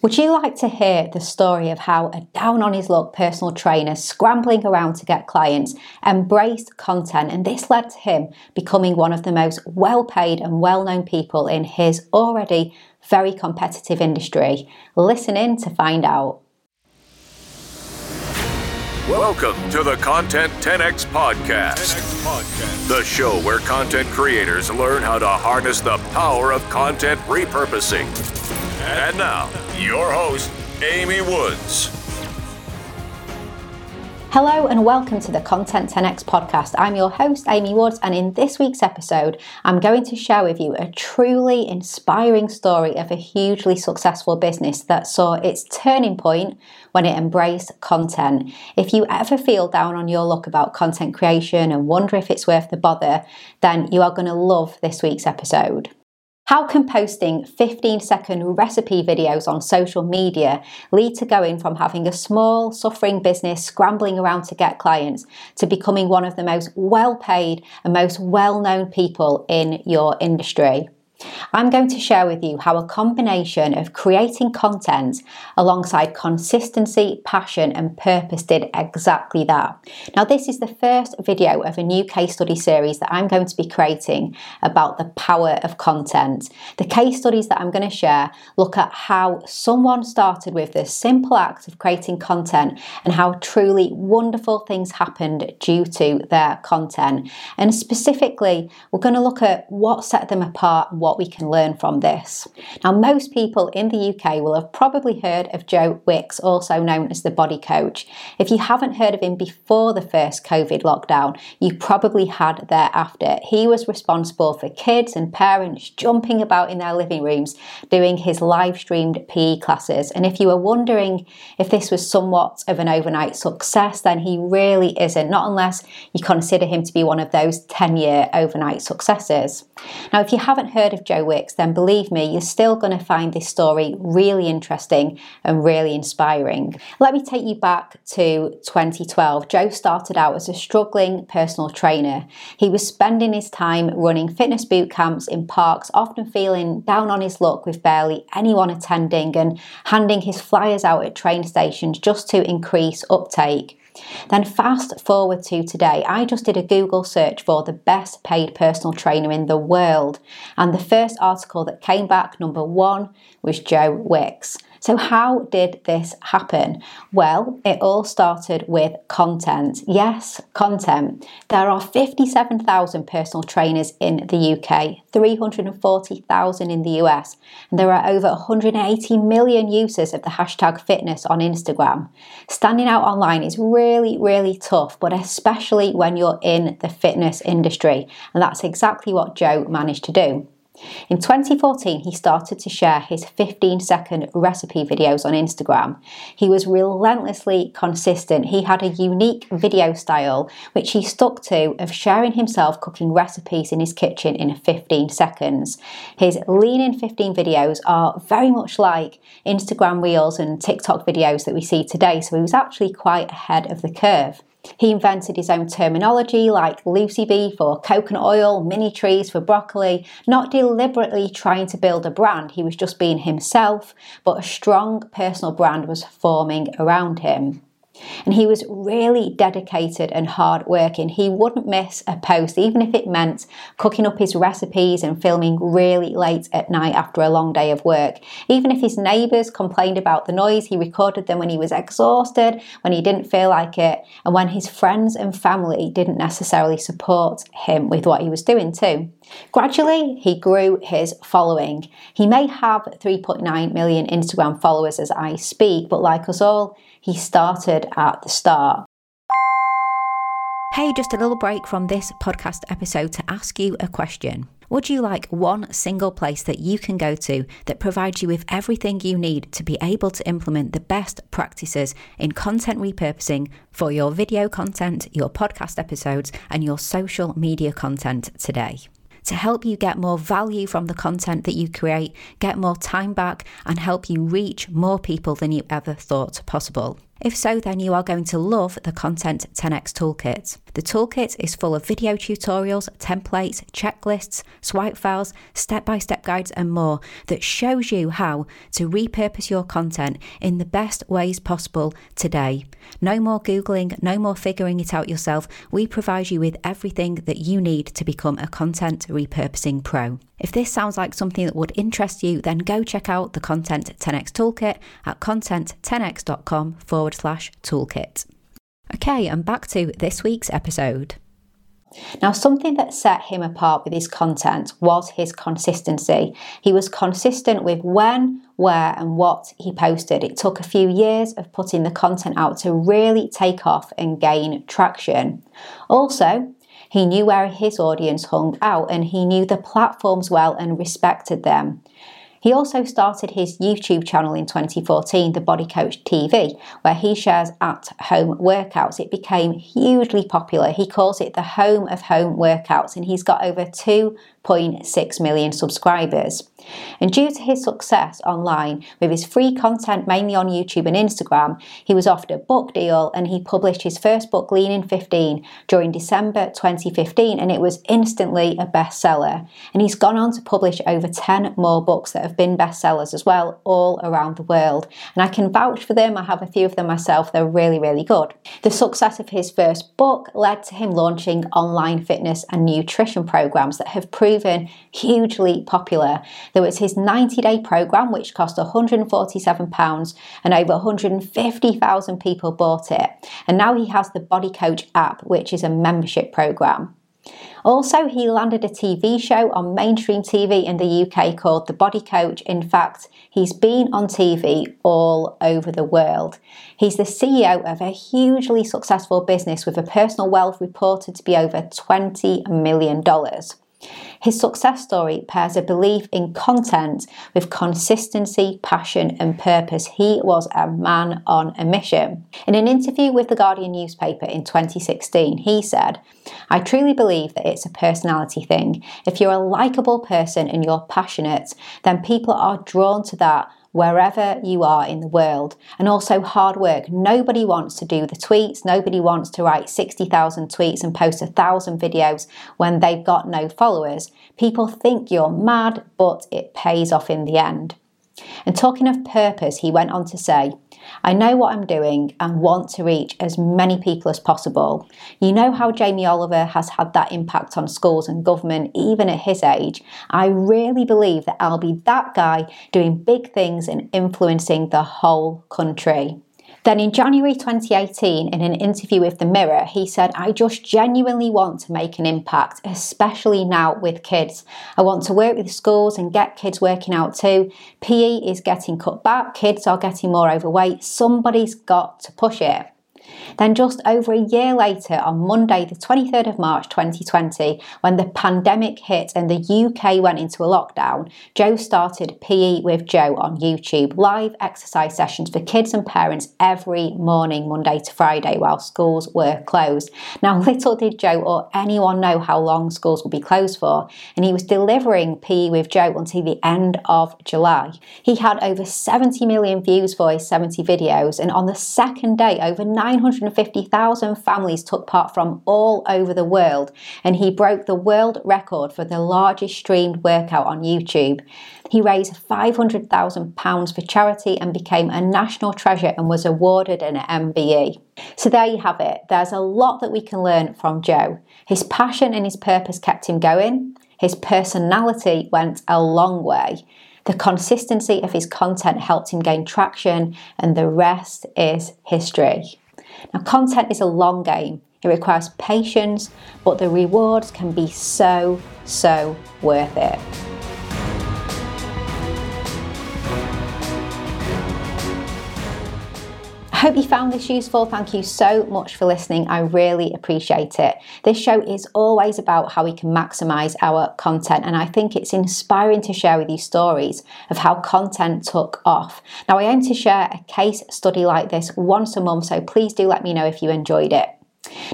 Would you like to hear the story of how a down on his luck personal trainer scrambling around to get clients embraced content and this led to him becoming one of the most well paid and well known people in his already very competitive industry? Listen in to find out. Welcome to the Content 10X Podcast, 10X Podcast, the show where content creators learn how to harness the power of content repurposing. And now, your host, Amy Woods. Hello and welcome to the Content 10x podcast. I'm your host, Amy Woods, and in this week's episode, I'm going to share with you a truly inspiring story of a hugely successful business that saw its turning point when it embraced content. If you ever feel down on your luck about content creation and wonder if it's worth the bother, then you are going to love this week's episode. How can posting 15 second recipe videos on social media lead to going from having a small, suffering business scrambling around to get clients to becoming one of the most well paid and most well known people in your industry? I'm going to share with you how a combination of creating content alongside consistency, passion, and purpose did exactly that. Now, this is the first video of a new case study series that I'm going to be creating about the power of content. The case studies that I'm going to share look at how someone started with the simple act of creating content and how truly wonderful things happened due to their content. And specifically, we're going to look at what set them apart what we can learn from this. Now, most people in the UK will have probably heard of Joe Wicks, also known as the body coach. If you haven't heard of him before the first COVID lockdown, you probably had thereafter. He was responsible for kids and parents jumping about in their living rooms doing his live streamed PE classes. And if you were wondering if this was somewhat of an overnight success, then he really isn't, not unless you consider him to be one of those 10 year overnight successes. Now, if you haven't heard of of Joe Wicks, then believe me, you're still going to find this story really interesting and really inspiring. Let me take you back to 2012. Joe started out as a struggling personal trainer. He was spending his time running fitness boot camps in parks, often feeling down on his luck with barely anyone attending and handing his flyers out at train stations just to increase uptake. Then fast forward to today, I just did a Google search for the best paid personal trainer in the world, and the first article that came back, number one, was Joe Wicks. So, how did this happen? Well, it all started with content. Yes, content. There are 57,000 personal trainers in the UK, 340,000 in the US, and there are over 180 million users of the hashtag fitness on Instagram. Standing out online is really, really tough, but especially when you're in the fitness industry, and that's exactly what Joe managed to do. In 2014, he started to share his 15 second recipe videos on Instagram. He was relentlessly consistent. He had a unique video style, which he stuck to, of sharing himself cooking recipes in his kitchen in 15 seconds. His lean in 15 videos are very much like Instagram reels and TikTok videos that we see today, so he was actually quite ahead of the curve. He invented his own terminology like Lucy Bee for coconut oil, mini trees for broccoli, not deliberately trying to build a brand, he was just being himself, but a strong personal brand was forming around him. And he was really dedicated and hardworking. He wouldn't miss a post, even if it meant cooking up his recipes and filming really late at night after a long day of work. Even if his neighbours complained about the noise, he recorded them when he was exhausted, when he didn't feel like it, and when his friends and family didn't necessarily support him with what he was doing too. Gradually, he grew his following. He may have 3.9 million Instagram followers as I speak, but like us all, he started at the start. Hey, just a little break from this podcast episode to ask you a question. Would you like one single place that you can go to that provides you with everything you need to be able to implement the best practices in content repurposing for your video content, your podcast episodes, and your social media content today? To help you get more value from the content that you create, get more time back, and help you reach more people than you ever thought possible. If so, then you are going to love the Content 10x Toolkit. The toolkit is full of video tutorials, templates, checklists, swipe files, step by step guides, and more that shows you how to repurpose your content in the best ways possible today. No more Googling, no more figuring it out yourself. We provide you with everything that you need to become a content repurposing pro. If this sounds like something that would interest you, then go check out the Content 10x Toolkit at content10x.com forward slash toolkit. Okay, and back to this week's episode. Now, something that set him apart with his content was his consistency. He was consistent with when, where, and what he posted. It took a few years of putting the content out to really take off and gain traction. Also, he knew where his audience hung out and he knew the platforms well and respected them. He also started his YouTube channel in 2014, The Body Coach TV, where he shares at home workouts. It became hugely popular. He calls it the home of home workouts, and he's got over 2.6 million subscribers. And due to his success online with his free content mainly on YouTube and Instagram, he was offered a book deal and he published his first book, Lean in 15, during December 2015, and it was instantly a bestseller. And he's gone on to publish over 10 more books that have been bestsellers as well, all around the world. And I can vouch for them, I have a few of them myself, they're really, really good. The success of his first book led to him launching online fitness and nutrition programs that have proven hugely popular. There was his 90 day program, which cost £147, and over 150,000 people bought it. And now he has the Body Coach app, which is a membership program. Also, he landed a TV show on mainstream TV in the UK called The Body Coach. In fact, he's been on TV all over the world. He's the CEO of a hugely successful business with a personal wealth reported to be over $20 million. His success story pairs a belief in content with consistency, passion, and purpose. He was a man on a mission. In an interview with the Guardian newspaper in 2016, he said, I truly believe that it's a personality thing. If you're a likable person and you're passionate, then people are drawn to that wherever you are in the world. And also hard work. Nobody wants to do the tweets. Nobody wants to write 60,000 tweets and post a thousand videos when they've got no followers. People think you're mad, but it pays off in the end. And talking of purpose, he went on to say, I know what I'm doing and want to reach as many people as possible. You know how Jamie Oliver has had that impact on schools and government, even at his age. I really believe that I'll be that guy doing big things and influencing the whole country. Then in January 2018, in an interview with The Mirror, he said, I just genuinely want to make an impact, especially now with kids. I want to work with schools and get kids working out too. PE is getting cut back, kids are getting more overweight. Somebody's got to push it. Then, just over a year later, on Monday, the 23rd of March 2020, when the pandemic hit and the UK went into a lockdown, Joe started PE with Joe on YouTube, live exercise sessions for kids and parents every morning, Monday to Friday, while schools were closed. Now, little did Joe or anyone know how long schools would be closed for, and he was delivering PE with Joe until the end of July. He had over 70 million views for his 70 videos, and on the second day, over 900 150,000 families took part from all over the world, and he broke the world record for the largest streamed workout on YouTube. He raised £500,000 for charity and became a national treasure and was awarded an MBE. So there you have it. There's a lot that we can learn from Joe. His passion and his purpose kept him going. His personality went a long way. The consistency of his content helped him gain traction, and the rest is history. Now, content is a long game. It requires patience, but the rewards can be so, so worth it. Hope you found this useful. Thank you so much for listening. I really appreciate it. This show is always about how we can maximize our content, and I think it's inspiring to share with you stories of how content took off. Now, I aim to share a case study like this once a month, so please do let me know if you enjoyed it.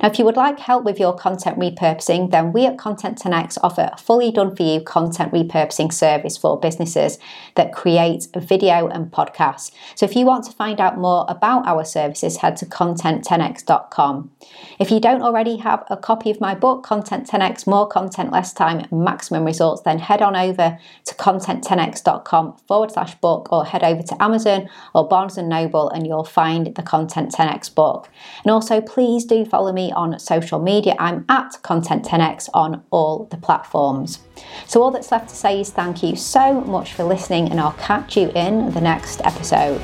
Now, if you would like help with your content repurposing, then we at Content 10x offer a fully done for you content repurposing service for businesses that create video and podcasts. So, if you want to find out more about our services, head to content10x.com. If you don't already have a copy of my book, Content 10x More Content, Less Time, Maximum Results, then head on over to content10x.com forward slash book or head over to Amazon or Barnes and Noble and you'll find the Content 10x book. And also, please do follow me on social media. I'm at Content10x on all the platforms. So, all that's left to say is thank you so much for listening, and I'll catch you in the next episode.